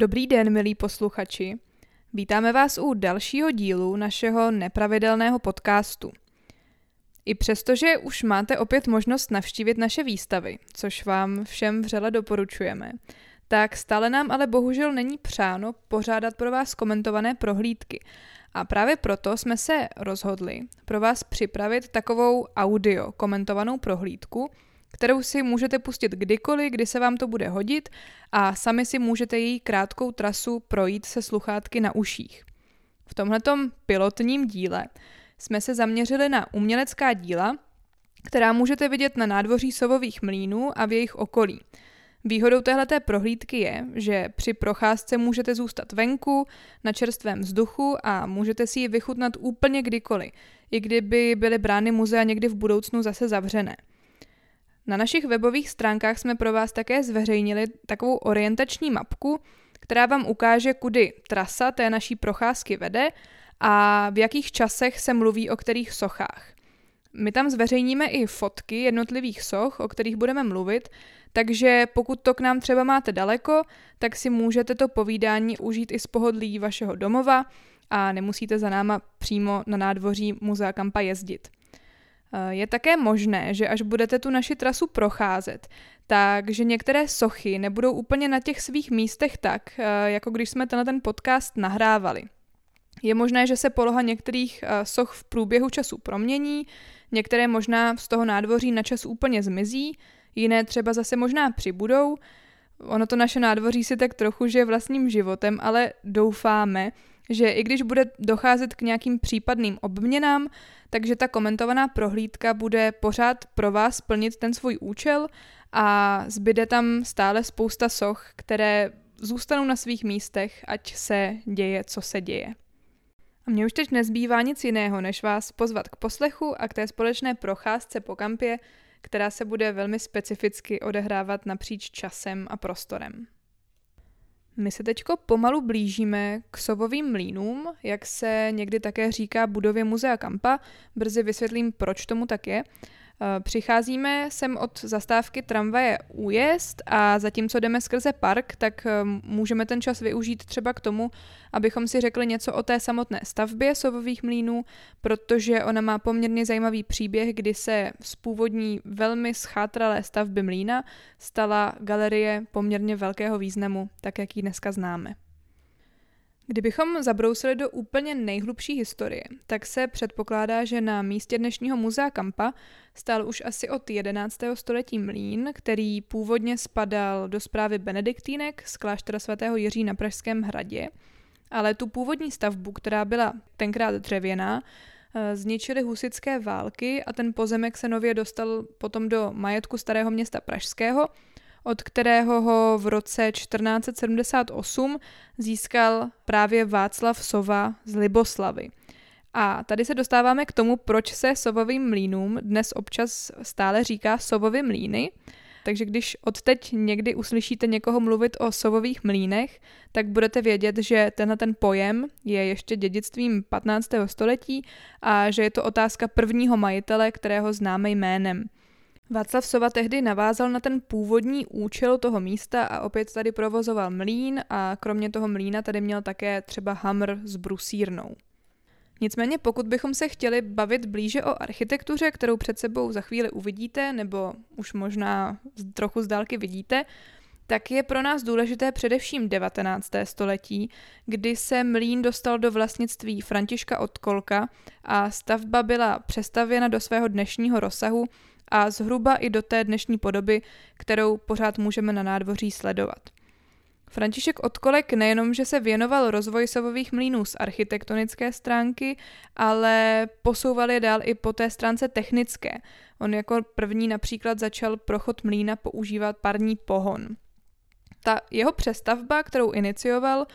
Dobrý den, milí posluchači. Vítáme vás u dalšího dílu našeho nepravidelného podcastu. I přestože už máte opět možnost navštívit naše výstavy, což vám všem vřele doporučujeme, tak stále nám ale bohužel není přáno pořádat pro vás komentované prohlídky. A právě proto jsme se rozhodli pro vás připravit takovou audio komentovanou prohlídku, kterou si můžete pustit kdykoliv, kdy se vám to bude hodit a sami si můžete její krátkou trasu projít se sluchátky na uších. V tomhletom pilotním díle jsme se zaměřili na umělecká díla, která můžete vidět na nádvoří sovových mlínů a v jejich okolí. Výhodou téhleté prohlídky je, že při procházce můžete zůstat venku, na čerstvém vzduchu a můžete si ji vychutnat úplně kdykoliv, i kdyby byly brány muzea někdy v budoucnu zase zavřené. Na našich webových stránkách jsme pro vás také zveřejnili takovou orientační mapku, která vám ukáže, kudy trasa té naší procházky vede a v jakých časech se mluví o kterých sochách. My tam zveřejníme i fotky jednotlivých soch, o kterých budeme mluvit, takže pokud to k nám třeba máte daleko, tak si můžete to povídání užít i z pohodlí vašeho domova a nemusíte za náma přímo na nádvoří Muzea Kampa jezdit. Eh, je také možné, že až budete tu naši trasu procházet, takže některé sochy nebudou úplně na těch svých místech tak, eh, jako když jsme tenhle ten podcast nahrávali. Je možné, že se poloha některých eh, soch v průběhu času promění, některé možná z toho nádvoří na čas úplně zmizí, jiné třeba zase možná přibudou. Ono to naše nádvoří si tak trochu žije vlastním životem, ale doufáme, že i když bude docházet k nějakým případným obměnám, takže ta komentovaná prohlídka bude pořád pro vás plnit ten svůj účel a zbyde tam stále spousta soch, které zůstanou na svých místech, ať se děje, co se děje. A mně už teď nezbývá nic jiného, než vás pozvat k poslechu a k té společné procházce po kampě, která se bude velmi specificky odehrávat napříč časem a prostorem. My se teďko pomalu blížíme k Sovovým mlínům, jak se někdy také říká budově Muzea Kampa. Brzy vysvětlím, proč tomu tak je. Eh, přicházíme sem od zastávky tramvaje Újezd a zatímco jdeme skrze park, tak eh, můžeme ten čas využít třeba k tomu, abychom si řekli něco o té samotné stavbě Sovových mlínů, protože ona má poměrně zajímavý příběh, kdy se z původní velmi schátralé stavby mlína stala galerie poměrně velkého významu, tak jak ji dneska známe. Kdybychom zabrousili do úplně nejhlubší historie, tak se předpokládá, že na místě dnešního muzea Kampa stál už asi od 11. století mlín, který původně spadal do zprávy benediktínek z kláštera svatého Jiří na Pražském hradě, ale tu původní stavbu, která byla tenkrát dřevěná, eh, zničily husické války a ten pozemek se nově dostal potom do majetku starého města Pražského – od kterého ho v roce 1478 získal právě Václav Sova z Liboslavy. A tady se dostáváme k tomu, proč se sovovým mlínům dnes občas stále říká sovovy mlíny. Takže když odteď někdy uslyšíte někoho mluvit o sovových mlínech, tak budete vědět, že tenhle ten pojem je ještě dědictvím 15. století a že je to otázka prvního majitele, kterého známe jménem. Václav Sova tehdy navázal na ten původní účel toho místa a opět tady provozoval mlín a kromě toho mlína tady měl také třeba hamr s brusírnou. Nicméně pokud bychom se chtěli bavit blíže o architektuře, kterou před sebou za chvíli uvidíte, nebo už možná trochu z dálky vidíte, tak je pro nás důležité především 19. století, kdy se mlín dostal do vlastnictví Františka od Kolka a stavba byla přestavěna do svého dnešního rozsahu a zhruba i do té dnešní podoby, kterou pořád můžeme na nádvoří sledovat. František Odkolek nejenom, že se věnoval rozvoji sovových mlínů z architektonické stránky, ale posouval je dál i po té stránce technické. On jako první například začal prochod mlína používat parní pohon. Ta jeho přestavba, kterou inicioval,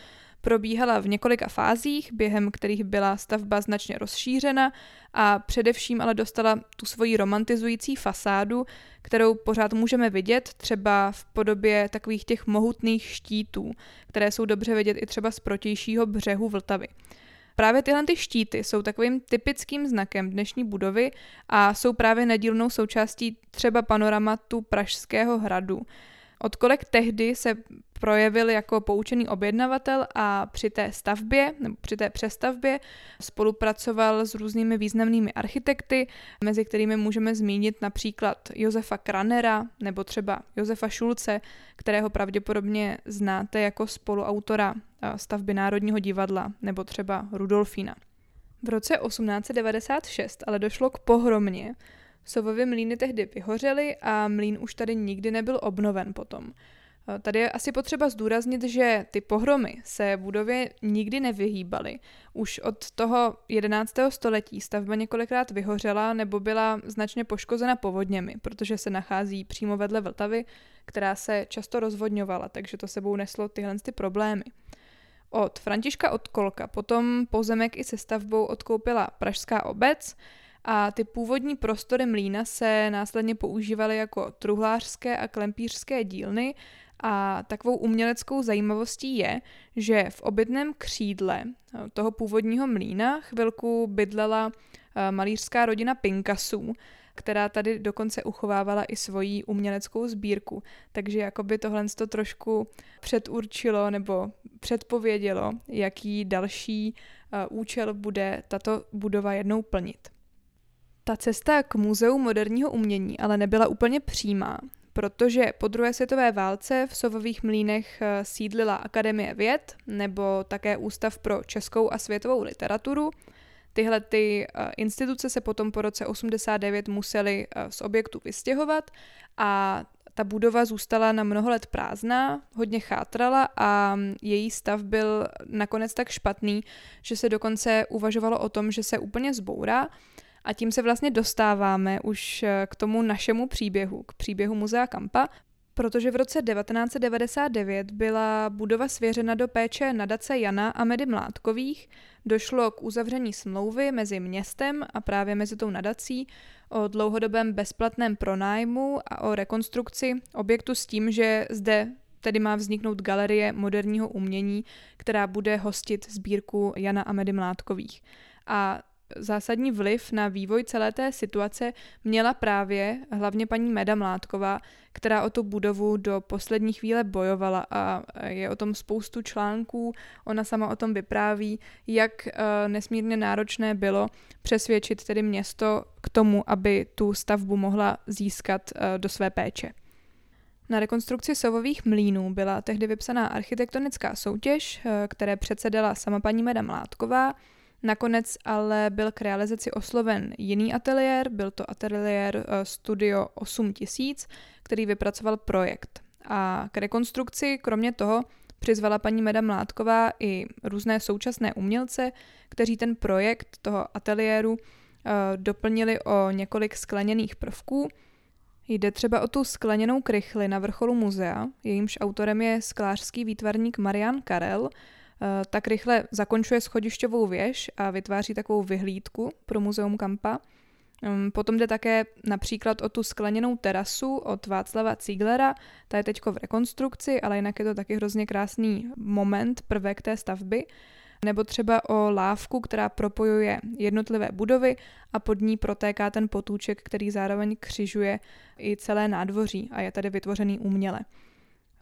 probíhala v několika fázích, během kterých byla stavba značně rozšířena a především ale dostala tu svoji romantizující fasádu, kterou pořád můžeme vidět třeba v podobě takových těch mohutných štítů, které jsou dobře vidět i třeba z protějšího břehu Vltavy. Právě tyhle ty štíty jsou takovým typickým znakem dnešní budovy a jsou právě nedílnou součástí třeba panoramatu Pražského hradu. Od kolek tehdy se projevil jako poučený objednavatel a při té stavbě nebo při té přestavbě spolupracoval s různými významnými architekty, mezi kterými můžeme zmínit například Josefa Kranera nebo třeba Josefa Šulce, kterého pravděpodobně znáte jako spoluautora stavby Národního divadla nebo třeba Rudolfína. V roce 1896 ale došlo k pohromě. Sovovy mlýny tehdy vyhořely a mlýn už tady nikdy nebyl obnoven potom. Eh, tady je asi potřeba zdůraznit, že ty pohromy se budově nikdy nevyhýbaly. Už od toho 11. století stavba několikrát vyhořela nebo byla značně poškozena povodněmi, protože se nachází přímo vedle Vltavy, která se často rozvodňovala, takže to sebou neslo tyhle ty problémy. Od Františka Odkolka potom pozemek i se stavbou odkoupila Pražská obec a ty původní prostory mlína se následně používaly jako truhlářské a klempířské dílny a takovou uměleckou zajímavostí je, že v obytném křídle toho původního mlína chvilku bydlela eh, malířská rodina Pinkasů, která tady dokonce uchovávala i svoji uměleckou sbírku. Takže jakoby tohle to trošku předurčilo nebo předpovědělo, jaký další uh, účel bude tato budova jednou plnit. Ta cesta k Muzeu moderního umění ale nebyla úplně přímá, protože po druhé světové válce v Sovových mlínech eh, sídlila Akademie věd nebo také Ústav pro českou a světovou literaturu – Tyhle ty uh, instituce se potom po roce 89 musely uh, z objektu vystěhovat a ta budova zůstala na mnoho let prázdná, hodně chátrala a její stav byl nakonec tak špatný, že se dokonce uvažovalo o tom, že se úplně zbourá. A tím se vlastně dostáváme už eh, k tomu našemu příběhu, k příběhu Muzea Kampa, protože v roce 1999 byla budova svěřena do péče nadace Jana a Medy Mládkových, došlo k uzavření smlouvy mezi městem a právě mezi tou nadací o dlouhodobém bezplatném pronájmu a o rekonstrukci objektu s tím, že zde tedy má vzniknout galerie moderního umění, která bude hostit sbírku Jana a Medy Mládkových. A zásadní vliv na vývoj celé té situace měla právě hlavně paní Meda Mládková, která o tu budovu do poslední chvíle bojovala a je o tom spoustu článků, ona sama o tom vypráví, jak eh, nesmírně náročné bylo přesvědčit tedy město k tomu, aby tu stavbu mohla získat eh, do své péče. Na rekonstrukci sovových mlínů byla tehdy vypsaná architektonická soutěž, eh, které předsedala sama paní Meda Mládková, Nakonec ale byl k realizaci osloven jiný ateliér, byl to ateliér eh, Studio 8000, který vypracoval projekt. A k rekonstrukci kromě toho přizvala paní Meda Mládková i různé současné umělce, kteří ten projekt toho ateliéru eh, doplnili o několik skleněných prvků. Jde třeba o tu skleněnou krychli na vrcholu muzea, jejímž autorem je sklářský výtvarník Marian Karel, tak rychle zakončuje schodišťovou věž a vytváří takovou vyhlídku pro muzeum Kampa. Potom jde také například o tu skleněnou terasu od Václava Cíglera, ta je teď v rekonstrukci, ale jinak je to taky hrozně krásný moment, prvek té stavby. Nebo třeba o lávku, která propojuje jednotlivé budovy a pod ní protéká ten potůček, který zároveň křižuje i celé nádvoří a je tady vytvořený uměle.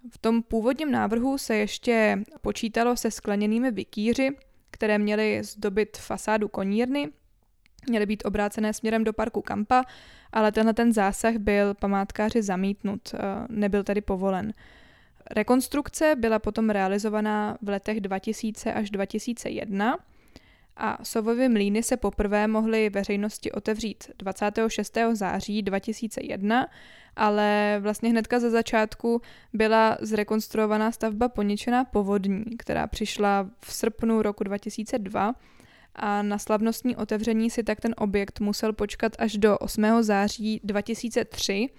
V tom původním návrhu se ještě počítalo se skleněnými vikýři, které měly zdobit fasádu konírny, měly být obrácené směrem do parku Kampa, ale tenhle ten zásah byl památkáři zamítnut, eh, nebyl tedy povolen. Rekonstrukce byla potom realizovaná v letech 2000 až 2001 a Sovovy mlýny se poprvé mohly veřejnosti otevřít 26. září 2001 ale vlastně hnedka ze začátku byla zrekonstruovaná stavba poničená povodní, která přišla v srpnu roku 2002 a na slavnostní otevření si tak ten objekt musel počkat až do 8. září 2003,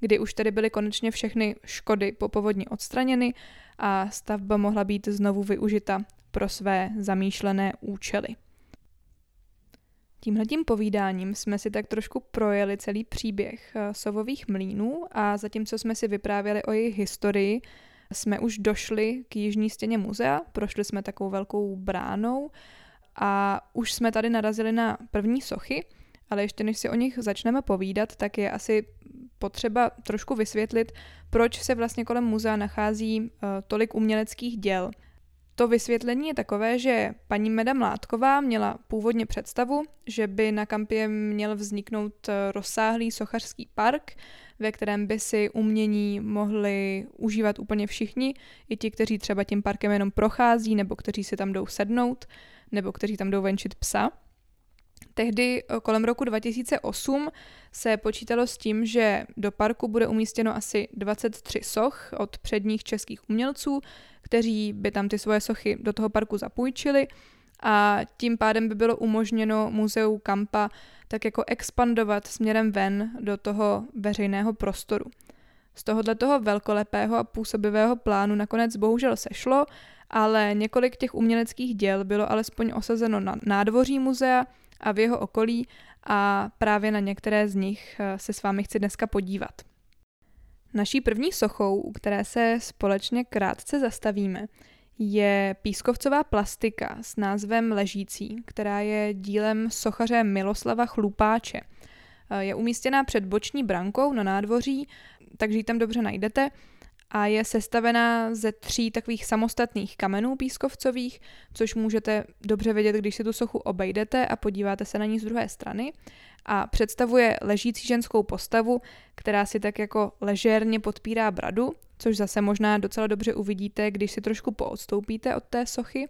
kdy už tedy byly konečně všechny škody po povodni odstraněny a stavba mohla být znovu využita pro své zamýšlené účely. Tímhletím povídáním jsme si tak trošku projeli celý příběh eh, sovových mlínů a zatímco jsme si vyprávěli o jejich historii, jsme už došli k jižní stěně muzea, prošli jsme takovou velkou bránou a už jsme tady narazili na první sochy, ale ještě než si o nich začneme povídat, tak je asi potřeba trošku vysvětlit, proč se vlastně kolem muzea nachází uh, tolik uměleckých děl. To vysvětlení je takové, že paní Meda Mládková měla původně představu, že by na kampě měl vzniknout eh, rozsáhlý sochařský park, ve kterém by si umění mohli užívat úplně všichni, i ti, kteří třeba tím parkem jenom prochází, nebo kteří si tam jdou sednout, nebo kteří tam jdou venčit psa. Tehdy eh, kolem roku 2008 se počítalo s tím, že do parku bude umístěno asi 23 soch od předních českých umělců, kteří by tam ty svoje sochy do toho parku zapůjčili a tím pádem by bylo umožněno muzeu Kampa tak jako expandovat směrem ven do toho veřejného prostoru. Z tohohle toho velkolepého a působivého plánu nakonec bohužel sešlo, ale několik těch uměleckých děl bylo alespoň osazeno na nádvoří muzea a v jeho okolí a právě na některé z nich eh, se s vámi chci dneska podívat. Naší první sochou, u které se společně krátce zastavíme, je pískovcová plastika s názvem Ležící, která je dílem sochaře Miloslava Chlupáče. Eh, je umístěná před boční brankou na nádvoří, takže ji tam dobře najdete a je sestavená ze tří takových samostatných kamenů pískovcových, což můžete dobře vidět, když si tu sochu obejdete a podíváte se na ní z druhé strany. A představuje ležící ženskou postavu, která si tak jako ležérně podpírá bradu, což zase možná docela dobře uvidíte, když si trošku poodstoupíte od té sochy.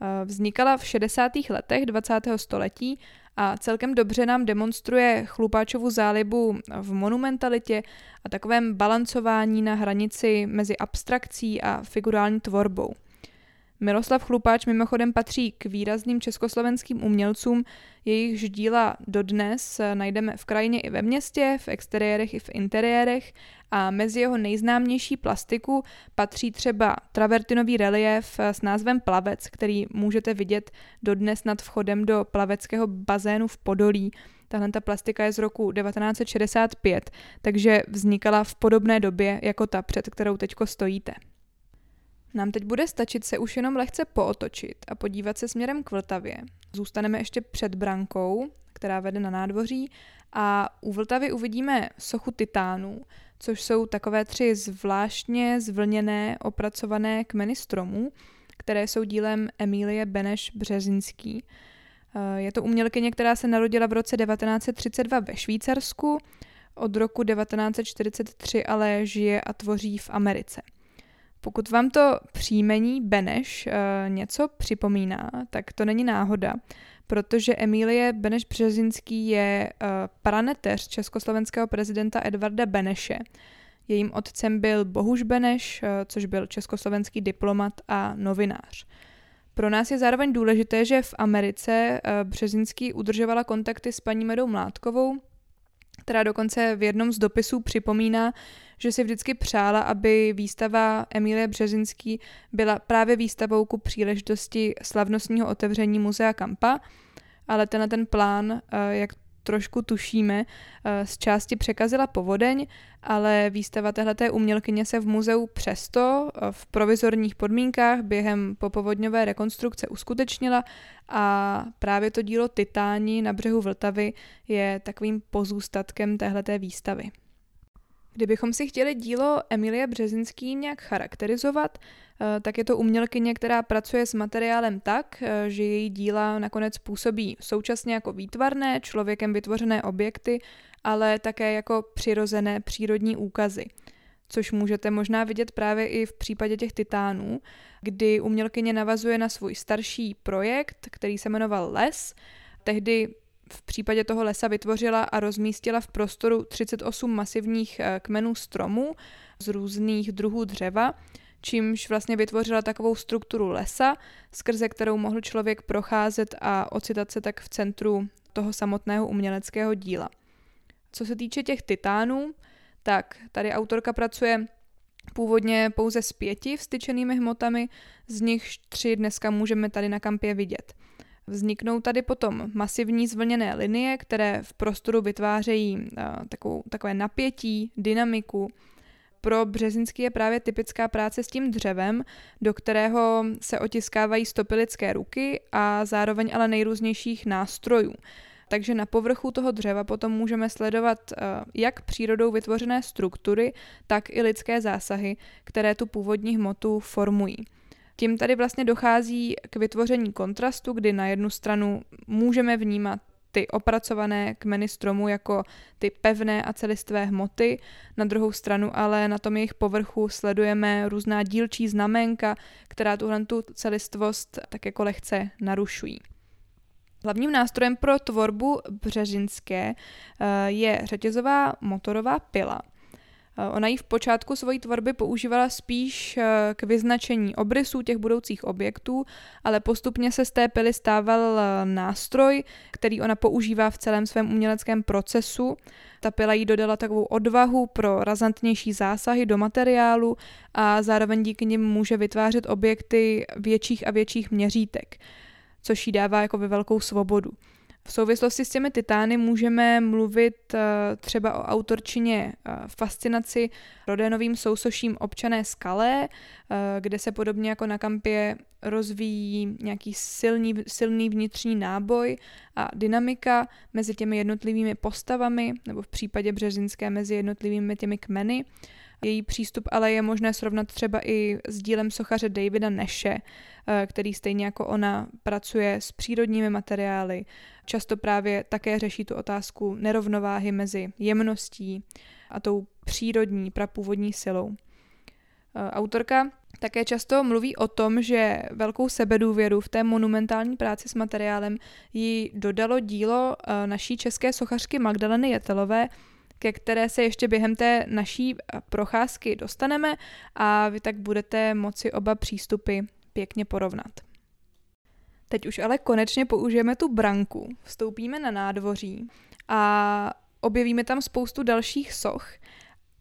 Eh, vznikala v 60. letech 20. století a celkem dobře nám demonstruje chlupáčovu zálibu v monumentalitě a takovém balancování na hranici mezi abstrakcí a figurální tvorbou. Miroslav Chlupáč mimochodem patří k výrazným československým umělcům, jejichž díla dodnes najdeme v krajině i ve městě, v exteriérech i v interiérech a mezi jeho nejznámější plastiku patří třeba travertinový relief s názvem Plavec, který můžete vidět dodnes nad vchodem do plaveckého bazénu v Podolí. Tahle ta plastika je z roku 1965, takže vznikala v podobné době jako ta, před kterou teďko stojíte. Nám teď bude stačit se už jenom lehce pootočit a podívat se směrem k Vltavě. Zůstaneme ještě před brankou, která vede na nádvoří a u Vltavy uvidíme sochu titánů, což jsou takové tři zvláštně zvlněné opracované kmeny stromů, které jsou dílem Emílie Beneš Březinský. Eh, je to umělkyně, která se narodila v roce 1932 ve Švýcarsku, od roku 1943 ale žije a tvoří v Americe. Pokud vám to příjmení Beneš uh, něco připomíná, tak to není náhoda, protože Emílie Beneš Březinský je uh, praneteř československého prezidenta Edvarda Beneše. Jejím otcem byl Bohuž Beneš, uh, což byl československý diplomat a novinář. Pro nás je zároveň důležité, že v Americe Březinský udržovala kontakty s paní Medou Mládkovou, která dokonce v jednom z dopisů připomíná, že si vždycky přála, aby výstava Emilie Březinský byla právě výstavou ku příležitosti slavnostního otevření muzea Kampa, ale tenhle ten plán, eh, jak trošku tušíme, eh, z části překazila povodeň, ale výstava téhleté umělkyně se v muzeu přesto eh, v provizorních podmínkách během popovodňové rekonstrukce uskutečnila a právě to dílo Titáni na břehu Vltavy je takovým pozůstatkem téhleté výstavy. Kdybychom si chtěli dílo Emilie Březinský nějak charakterizovat, eh, tak je to umělkyně, která pracuje s materiálem tak, eh, že její díla nakonec působí současně jako výtvarné, člověkem vytvořené objekty, ale také jako přirozené přírodní úkazy. Což můžete možná vidět právě i v případě těch titánů, kdy umělkyně navazuje na svůj starší projekt, který se jmenoval Les. Tehdy v případě toho lesa vytvořila a rozmístila v prostoru 38 masivních eh, kmenů stromů z různých druhů dřeva, čímž vlastně vytvořila takovou strukturu lesa, skrze kterou mohl člověk procházet a ocitat se tak v centru toho samotného uměleckého díla. Co se týče těch titánů, tak tady autorka pracuje původně pouze s pěti vstyčenými hmotami, z nich tři dneska můžeme tady na kampě vidět – Vzniknou tady potom masivní zvlněné linie, které v prostoru vytvářejí uh, takovou, takové napětí, dynamiku. Pro Březinský je právě typická práce s tím dřevem, do kterého se otiskávají stopy lidské ruky a zároveň ale nejrůznějších nástrojů. takže na povrchu toho dřeva potom můžeme sledovat eh, jak přírodou vytvořené struktury, tak i lidské zásahy, které tu původní hmotu formují. Tím tady vlastně dochází k vytvoření kontrastu, kdy na jednu stranu můžeme vnímat ty opracované kmeny stromu jako ty pevné a celistvé hmoty, na druhou stranu ale na tom jejich povrchu sledujeme různá dílčí znamenka, která tuhle tu celistvost tak jako lehce narušují. Hlavním nástrojem pro tvorbu břežinské eh, je řetězová motorová pila – ona ji v počátku svojí tvorby používala spíš eh, k vyznačení obrysů těch budoucích objektů, ale postupně se z té pily stával eh, nástroj, který ona používá v celém svém uměleckém procesu. Ta pila jí dodala takovou odvahu pro razantnější zásahy do materiálu a zároveň díky nim může vytvářet objekty větších a větších měřítek, což jí dává jako ve velkou svobodu. V souvislosti s těmi titány můžeme mluvit uh, třeba o autorčině uh, fascinaci Rodénovým sousoším občané skale, uh, kde se podobně jako na kampě rozvíjí nějaký silný, silný vnitřní náboj a dynamika mezi těmi jednotlivými postavami, nebo v případě Březinské mezi jednotlivými těmi kmeny. Její přístup ale je možné srovnat třeba i s dílem sochaře Davida Neše, který stejně jako ona pracuje s přírodními materiály, často právě také řeší tu otázku nerovnováhy mezi jemností a tou přírodní, prapůvodní silou. E, autorka také často mluví o tom, že velkou sebedůvěru v té monumentální práci s materiálem jí dodalo dílo e, naší české sochařky Magdaleny Jetelové, ke které se ještě během té naší procházky dostaneme a vy tak budete moci oba přístupy pěkně porovnat. Teď už ale konečně použijeme tu branku, vstoupíme na nádvoří a objevíme tam spoustu dalších soch.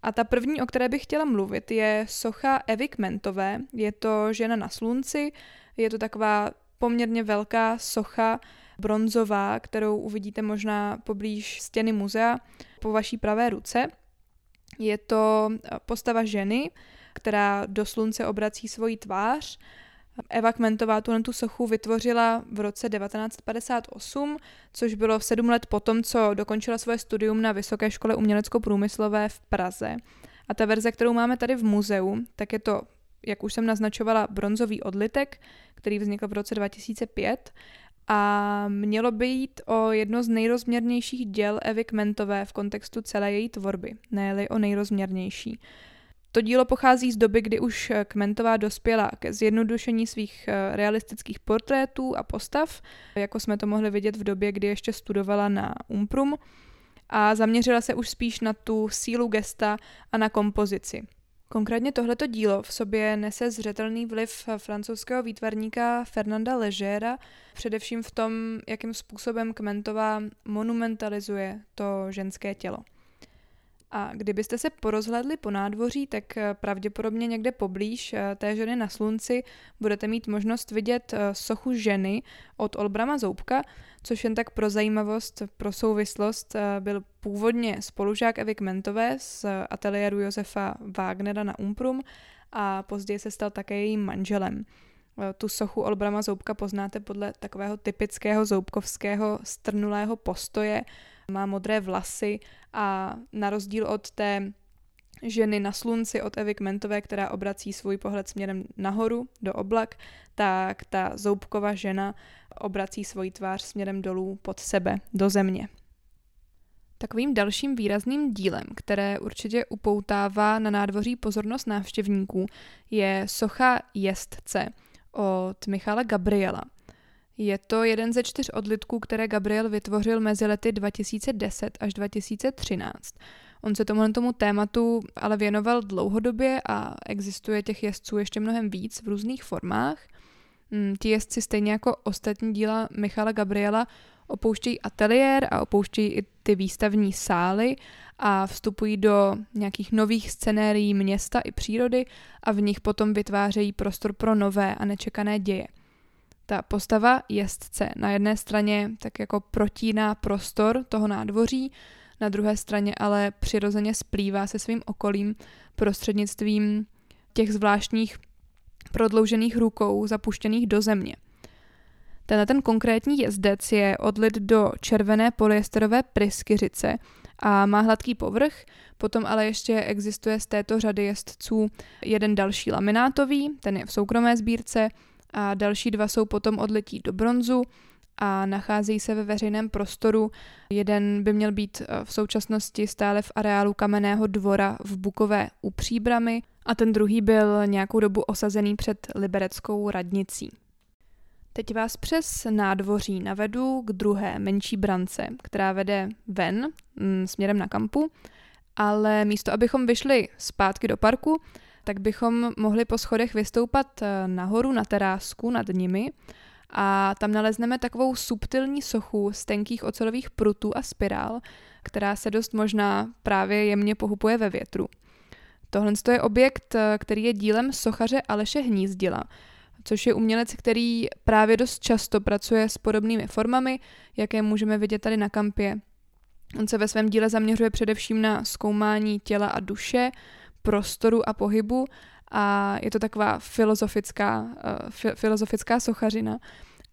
A ta první, o které bych chtěla mluvit, je socha Evy Kmentové. Je to žena na slunci, je to taková poměrně velká socha bronzová, kterou uvidíte možná poblíž stěny muzea po vaší pravé ruce. Je to postava ženy, která do slunce obrací svoji tvář Eva Kmentová tu tu sochu vytvořila v roce 1958, což bylo sedm let potom, co dokončila svoje studium na Vysoké škole umělecko-průmyslové v Praze. A ta verze, kterou máme tady v muzeu, tak je to, jak už jsem naznačovala, bronzový odlitek, který vznikl v roce 2005 a mělo by jít o jedno z nejrozměrnějších děl Evy Kmentové v kontextu celé její tvorby, ne o nejrozměrnější. To dílo pochází z doby, kdy už Kmentová dospěla ke zjednodušení svých eh, realistických portrétů a postav, jako jsme to mohli vidět v době, kdy ještě studovala na Umprum a zaměřila se už spíš na tu sílu gesta a na kompozici. Konkrétně tohleto dílo v sobě nese zřetelný vliv francouzského výtvarníka Fernanda Legera, především v tom, jakým způsobem Kmentová monumentalizuje to ženské tělo. A kdybyste se porozhledli po nádvoří, tak eh, pravděpodobně někde poblíž eh, té ženy na slunci budete mít možnost vidět eh, sochu ženy od Olbrama Zoubka, což jen tak pro zajímavost, pro souvislost, byl původně spolužák Evy Kmentové z ateliéru Josefa Wagnera na Umprum a později se stal také jejím manželem. Tu sochu Olbrama Zoubka poznáte podle takového typického zoubkovského strnulého postoje, má modré vlasy a na rozdíl od té ženy na slunci od Evy Kmentové, která obrací svůj pohled směrem nahoru do oblak, tak ta zoubková žena obrací svoji tvář směrem dolů pod sebe, do země. Takovým dalším výrazným dílem, které určitě upoutává na nádvoří pozornost návštěvníků, je socha Jestce od Michala Gabriela. Je to jeden ze čtyř odlitků, které Gabriel vytvořil mezi lety 2010 až 2013. On se tomu tomu tématu ale věnoval dlouhodobě a existuje těch jezdců ještě mnohem víc v různých formách. Hmm, ti jezdci stejně jako ostatní díla Michala Gabriela opouštějí ateliér a opouštějí i ty výstavní sály a vstupují do nějakých nových scenérií města i přírody a v nich potom vytvářejí prostor pro nové a nečekané děje ta postava jezdce na jedné straně tak jako protíná prostor toho nádvoří, na druhé straně ale přirozeně splývá se svým okolím prostřednictvím těch zvláštních prodloužených rukou zapuštěných do země. Tenhle ten konkrétní jezdec je odlit do červené polyesterové pryskyřice a má hladký povrch, potom ale ještě existuje z této řady jezdců jeden další laminátový, ten je v soukromé sbírce a další dva jsou potom odletí do bronzu a nacházejí se ve veřejném prostoru. Jeden by měl být eh, v současnosti stále v areálu kamenného dvora v Bukové u Příbramy a ten druhý byl nějakou dobu osazený před libereckou radnicí. Teď vás přes nádvoří navedu k druhé menší brance, která vede ven mm, směrem na kampu, ale místo, abychom vyšli zpátky do parku, tak bychom mohli po schodech vystoupat eh, nahoru na terásku nad nimi a tam nalezneme takovou subtilní sochu z tenkých ocelových prutů a spirál, která se dost možná právě jemně pohupuje ve větru. Tohle je objekt, eh, který je dílem sochaře Aleše Hnízdila, což je umělec, který právě dost často pracuje s podobnými formami, jaké můžeme vidět tady na kampě. On se ve svém díle zaměřuje především na zkoumání těla a duše, prostoru a pohybu a je to taková filozofická, uh, fi- filozofická sochařina.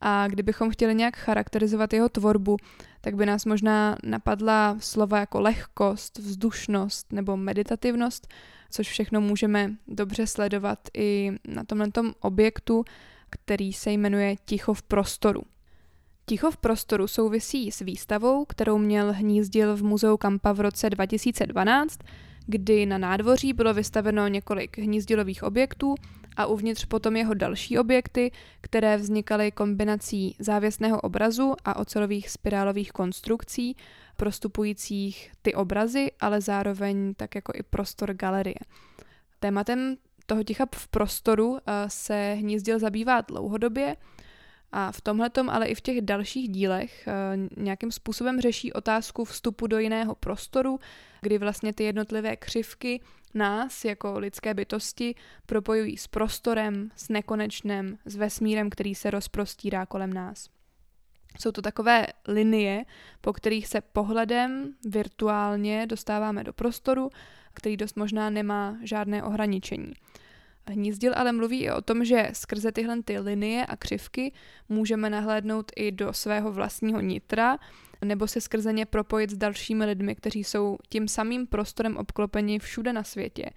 A kdybychom chtěli nějak charakterizovat jeho tvorbu, tak by nás možná napadla slova jako lehkost, vzdušnost nebo meditativnost, což všechno můžeme dobře sledovat i na tomhle objektu, který se jmenuje Ticho v prostoru. Ticho v prostoru souvisí s výstavou, kterou měl hnízdil v muzeu Kampa v roce 2012, kdy na nádvoří bylo vystaveno několik hnízdilových objektů a uvnitř potom jeho další objekty, které vznikaly kombinací závěsného obrazu a ocelových spirálových konstrukcí, prostupujících ty obrazy, ale zároveň tak jako i prostor galerie. Tématem toho ticha v prostoru eh, se hnízdil zabývá dlouhodobě a v tomhletom, ale i v těch dalších dílech eh, nějakým způsobem řeší otázku vstupu do jiného prostoru, kdy vlastně ty jednotlivé křivky nás jako lidské bytosti propojují s prostorem, s nekonečným, s vesmírem, který se rozprostírá kolem nás. Jsou to takové linie, po kterých se pohledem virtuálně dostáváme do prostoru, který dost možná nemá žádné ohraničení. Hnízdil ale mluví i o tom, že skrze tyhle ty linie a křivky můžeme nahlédnout i do svého vlastního nitra, nebo se skrze ně propojit s dalšími lidmi, kteří jsou tím samým prostorem obklopeni všude na světě.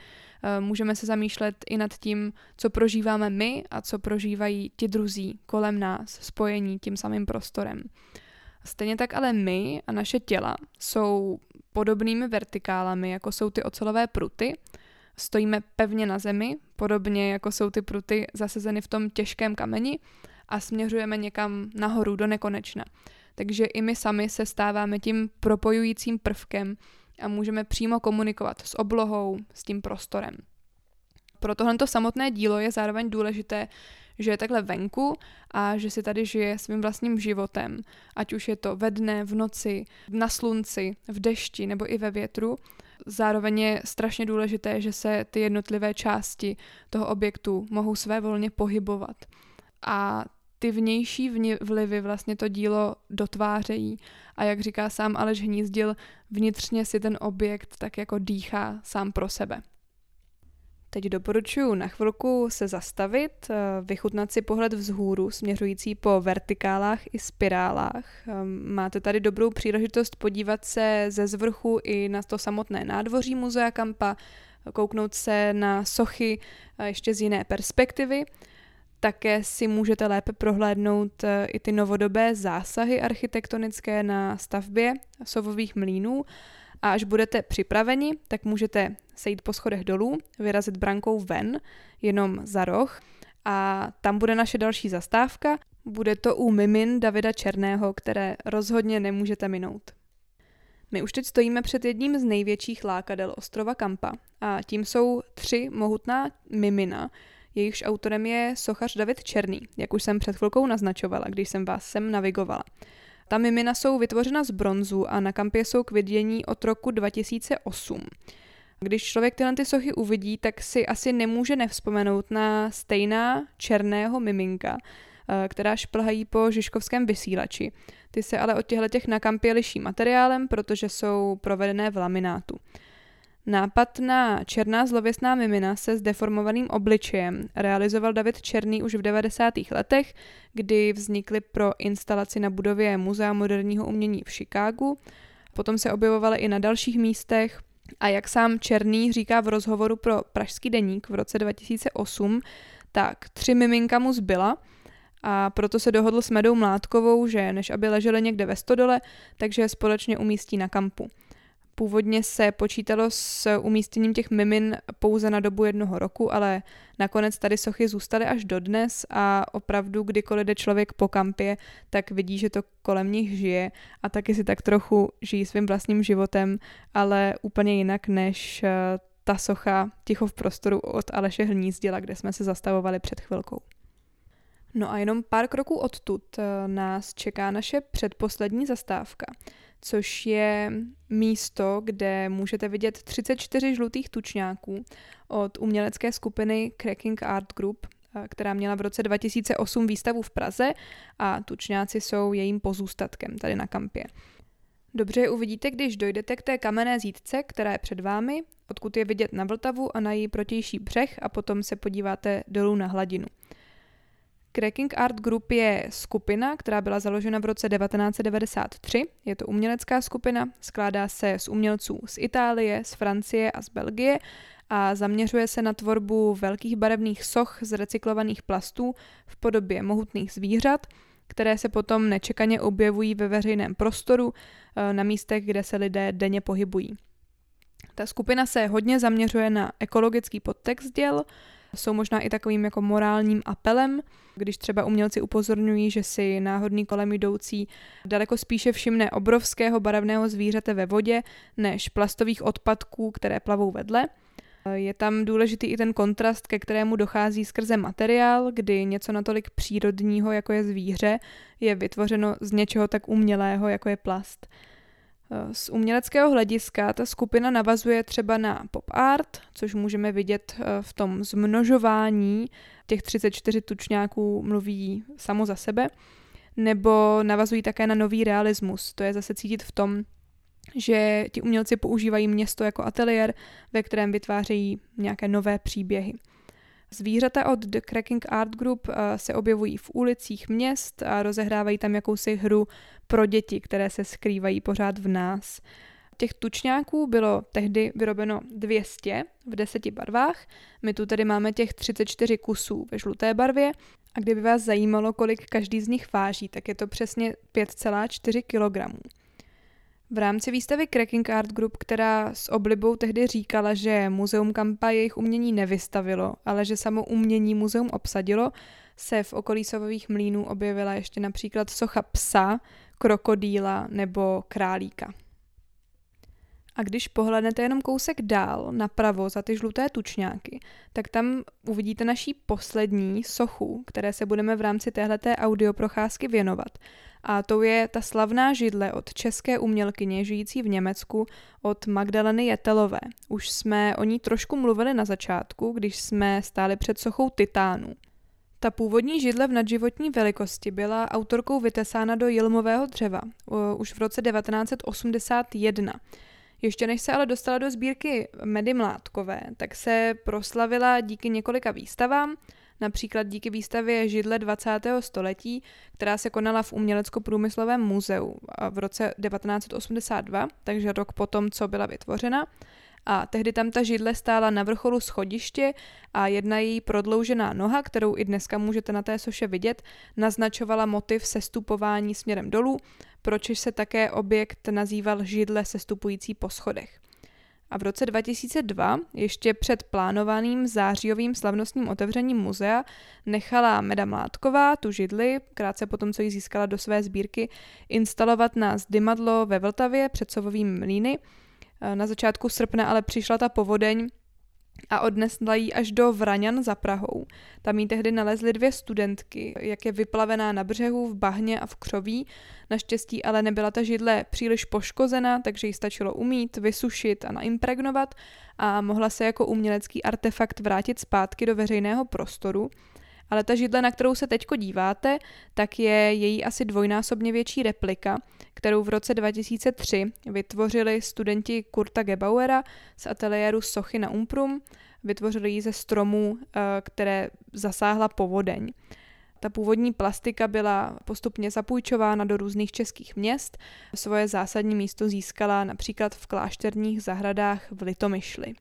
Eh, můžeme se zamýšlet i nad tím, co prožíváme my a co prožívají ti druzí kolem nás, spojení tím samým prostorem. Stejně tak ale my a naše těla jsou podobnými vertikálami, jako jsou ty ocelové pruty. Stojíme pevně na zemi, podobně jako jsou ty pruty zasezeny v tom těžkém kameni a směřujeme někam nahoru do nekonečna. Takže i my sami se stáváme tím propojujícím prvkem a můžeme přímo komunikovat s oblohou, s tím prostorem. Pro tohle samotné dílo je zároveň důležité, že je takhle venku a že si tady žije svým vlastním životem, ať už je to ve dne, v noci, na slunci, v dešti nebo i ve větru. Zároveň je strašně důležité, že se ty jednotlivé části toho objektu mohou své volně pohybovat. A ty vnější vlivy vlastně to dílo dotvářejí. A jak říká sám Aleš Hnízdil, vnitřně si ten objekt tak jako dýchá sám pro sebe. Teď doporučuji na chvilku se zastavit, eh, vychutnat si pohled vzhůru směřující po vertikálách i spirálách. Ehm, máte tady dobrou příležitost podívat se ze zvrchu i na to samotné nádvoří muzea Kampa, kouknout se na sochy eh, ještě z jiné perspektivy. Také si můžete lépe prohlédnout eh, i ty novodobé zásahy architektonické na stavbě sovových mlínů a až budete připraveni, tak můžete sejít po schodech dolů, vyrazit brankou ven, jenom za roh a tam bude naše další zastávka. Bude to u Mimin Davida Černého, které rozhodně nemůžete minout. My už teď stojíme před jedním z největších lákadel ostrova Kampa a tím jsou tři mohutná mimina, jejichž autorem je sochař David Černý, jak už jsem před chvilkou naznačovala, když jsem vás sem navigovala. Ta mimina jsou vytvořena z bronzu a na kampě jsou k vidění od roku 2008. Když člověk tyhle ty sochy uvidí, tak si asi nemůže nevzpomenout na stejná černého miminka, eh, která šplhají po žižkovském vysílači. Ty se ale od těchto těch na kampě liší materiálem, protože jsou provedené v laminátu. Nápad na černá zlověstná mimina se s deformovaným obličejem realizoval David Černý už v 90. letech, kdy vznikly pro instalaci na budově Muzea moderního umění v Chicagu. Potom se objevovaly i na dalších místech, a jak sám Černý říká v rozhovoru pro Pražský deník v roce 2008, tak tři miminka mu zbyla a proto se dohodl s Medou Mládkovou, že než aby leželi někde ve stodole, takže je společně umístí na kampu. Původně se počítalo s umístěním těch mimin pouze na dobu jednoho roku, ale nakonec tady sochy zůstaly až dodnes a opravdu kdykoliv jde člověk po kampě, tak vidí, že to kolem nich žije a taky si tak trochu žijí svým vlastním životem, ale úplně jinak než eh, ta socha ticho v prostoru od Aleše Hnízdila, kde jsme se zastavovali před chvilkou. No a jenom pár kroků odtud eh, nás čeká naše předposlední zastávka – což je místo, kde můžete vidět 34 žlutých tučňáků od umělecké skupiny Cracking Art Group, eh, která měla v roce 2008 výstavu v Praze a tučňáci jsou jejím pozůstatkem tady na kampě. Dobře je uvidíte, když dojdete k té kamenné zítce, která je před vámi, odkud je vidět na Vltavu a na její protější břeh a potom se podíváte dolů na hladinu. Cracking Art Group je skupina, která byla založena v roce 1993. Je to umělecká skupina, skládá se z umělců z Itálie, z Francie a z Belgie a zaměřuje se na tvorbu velkých barevných soch z recyklovaných plastů v podobě mohutných zvířat, které se potom nečekaně objevují ve veřejném prostoru eh, na místech, kde se lidé denně pohybují. Ta skupina se hodně zaměřuje na ekologický podtext děl, jsou možná i takovým jako morálním apelem, když třeba umělci upozorňují, že si náhodný kolem jdoucí daleko spíše všimne obrovského barevného zvířete ve vodě, než plastových odpadků, které plavou vedle. Je tam důležitý i ten kontrast, ke kterému dochází skrze materiál, kdy něco natolik přírodního, jako je zvíře, je vytvořeno z něčeho tak umělého, jako je plast. Z uměleckého hlediska ta skupina navazuje třeba na pop art, což můžeme vidět eh, v tom zmnožování. Těch 34 tučňáků mluví samo za sebe. Nebo navazují také na nový realismus. To je zase cítit v tom, že ti umělci používají město jako ateliér, ve kterém vytvářejí nějaké nové příběhy. Zvířata od The Cracking Art Group eh, se objevují v ulicích měst a rozehrávají tam jakousi hru pro děti, které se skrývají pořád v nás. Těch tučňáků bylo tehdy vyrobeno 200 v deseti barvách. My tu tedy máme těch 34 kusů ve žluté barvě a kdyby vás zajímalo, kolik každý z nich váží, tak je to přesně 5,4 kg. V rámci výstavy Cracking Art Group, která s oblibou tehdy říkala, že Muzeum Kampa jejich umění nevystavilo, ale že samo umění muzeum obsadilo, se v okolí Sovových mlínů objevila ještě například socha psa, krokodýla nebo králíka. A když pohlednete jenom kousek dál, napravo za ty žluté tučňáky, tak tam uvidíte naší poslední sochu, které se budeme v rámci téhleté audioprocházky věnovat. A to je ta slavná židle od české umělkyně žijící v Německu od Magdaleny Jetelové. Už jsme o ní trošku mluvili na začátku, když jsme stáli před sochou Titánů. Ta původní židle v nadživotní velikosti byla autorkou vytesána do jilmového dřeva už v roce 1981. Ještě než se ale dostala do sbírky Medy Mládkové, tak se proslavila díky několika výstavám, například díky výstavě Židle 20. století, která se konala v Umělecko-průmyslovém muzeu v roce 1982, takže rok potom, co byla vytvořena. A tehdy tam ta židle stála na vrcholu schodiště a jedna její prodloužená noha, kterou i dneska můžete na té soše vidět, naznačovala motiv sestupování směrem dolů, proč se také objekt nazýval židle sestupující po schodech. A v roce 2002, ještě před plánovaným zářijovým slavnostním otevřením muzea, nechala Meda Mládková tu židli, krátce potom, co ji získala do své sbírky, instalovat na zdymadlo ve Vltavě před Sovovým mlíny. Na začátku srpna ale přišla ta povodeň a odnesla ji až do Vraňan za Prahou. Tam jí tehdy nalezly dvě studentky, jak je vyplavená na břehu v bahně a v křoví. Naštěstí ale nebyla ta židle příliš poškozena, takže ji stačilo umít, vysušit a naimpregnovat a mohla se jako umělecký artefakt vrátit zpátky do veřejného prostoru. Ale ta židle, na kterou se teďko díváte, tak je její asi dvojnásobně větší replika, kterou v roce 2003 vytvořili studenti Kurta Gebauera z ateliéru Sochy na Umprum. Vytvořili ji ze stromů, eh, které zasáhla povodeň. Ta původní plastika byla postupně zapůjčována do různých českých měst. Svoje zásadní místo získala například v klášterních zahradách v Litomyšli.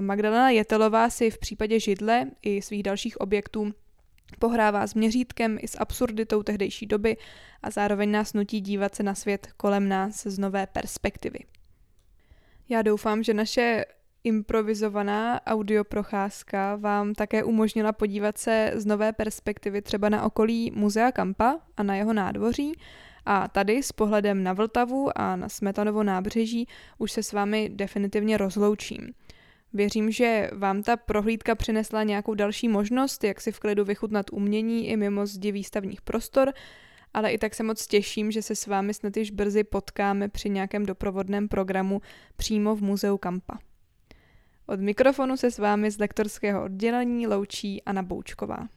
Magdalena Jetelová si v případě židle i svých dalších objektů pohrává s měřítkem i s absurditou tehdejší doby a zároveň nás nutí dívat se na svět kolem nás z nové perspektivy. Já doufám, že naše improvizovaná audioprocházka vám také umožnila podívat se z nové perspektivy třeba na okolí Muzea Kampa a na jeho nádvoří a tady s pohledem na Vltavu a na Smetanovo nábřeží už se s vámi definitivně rozloučím. Věřím, že vám ta prohlídka přinesla nějakou další možnost, jak si v klidu vychutnat umění i mimo zdi výstavních prostor, ale i tak se moc těším, že se s vámi snad již brzy potkáme při nějakém doprovodném programu přímo v muzeu Kampa. Od mikrofonu se s vámi z lektorského oddělení loučí Anna Boučková.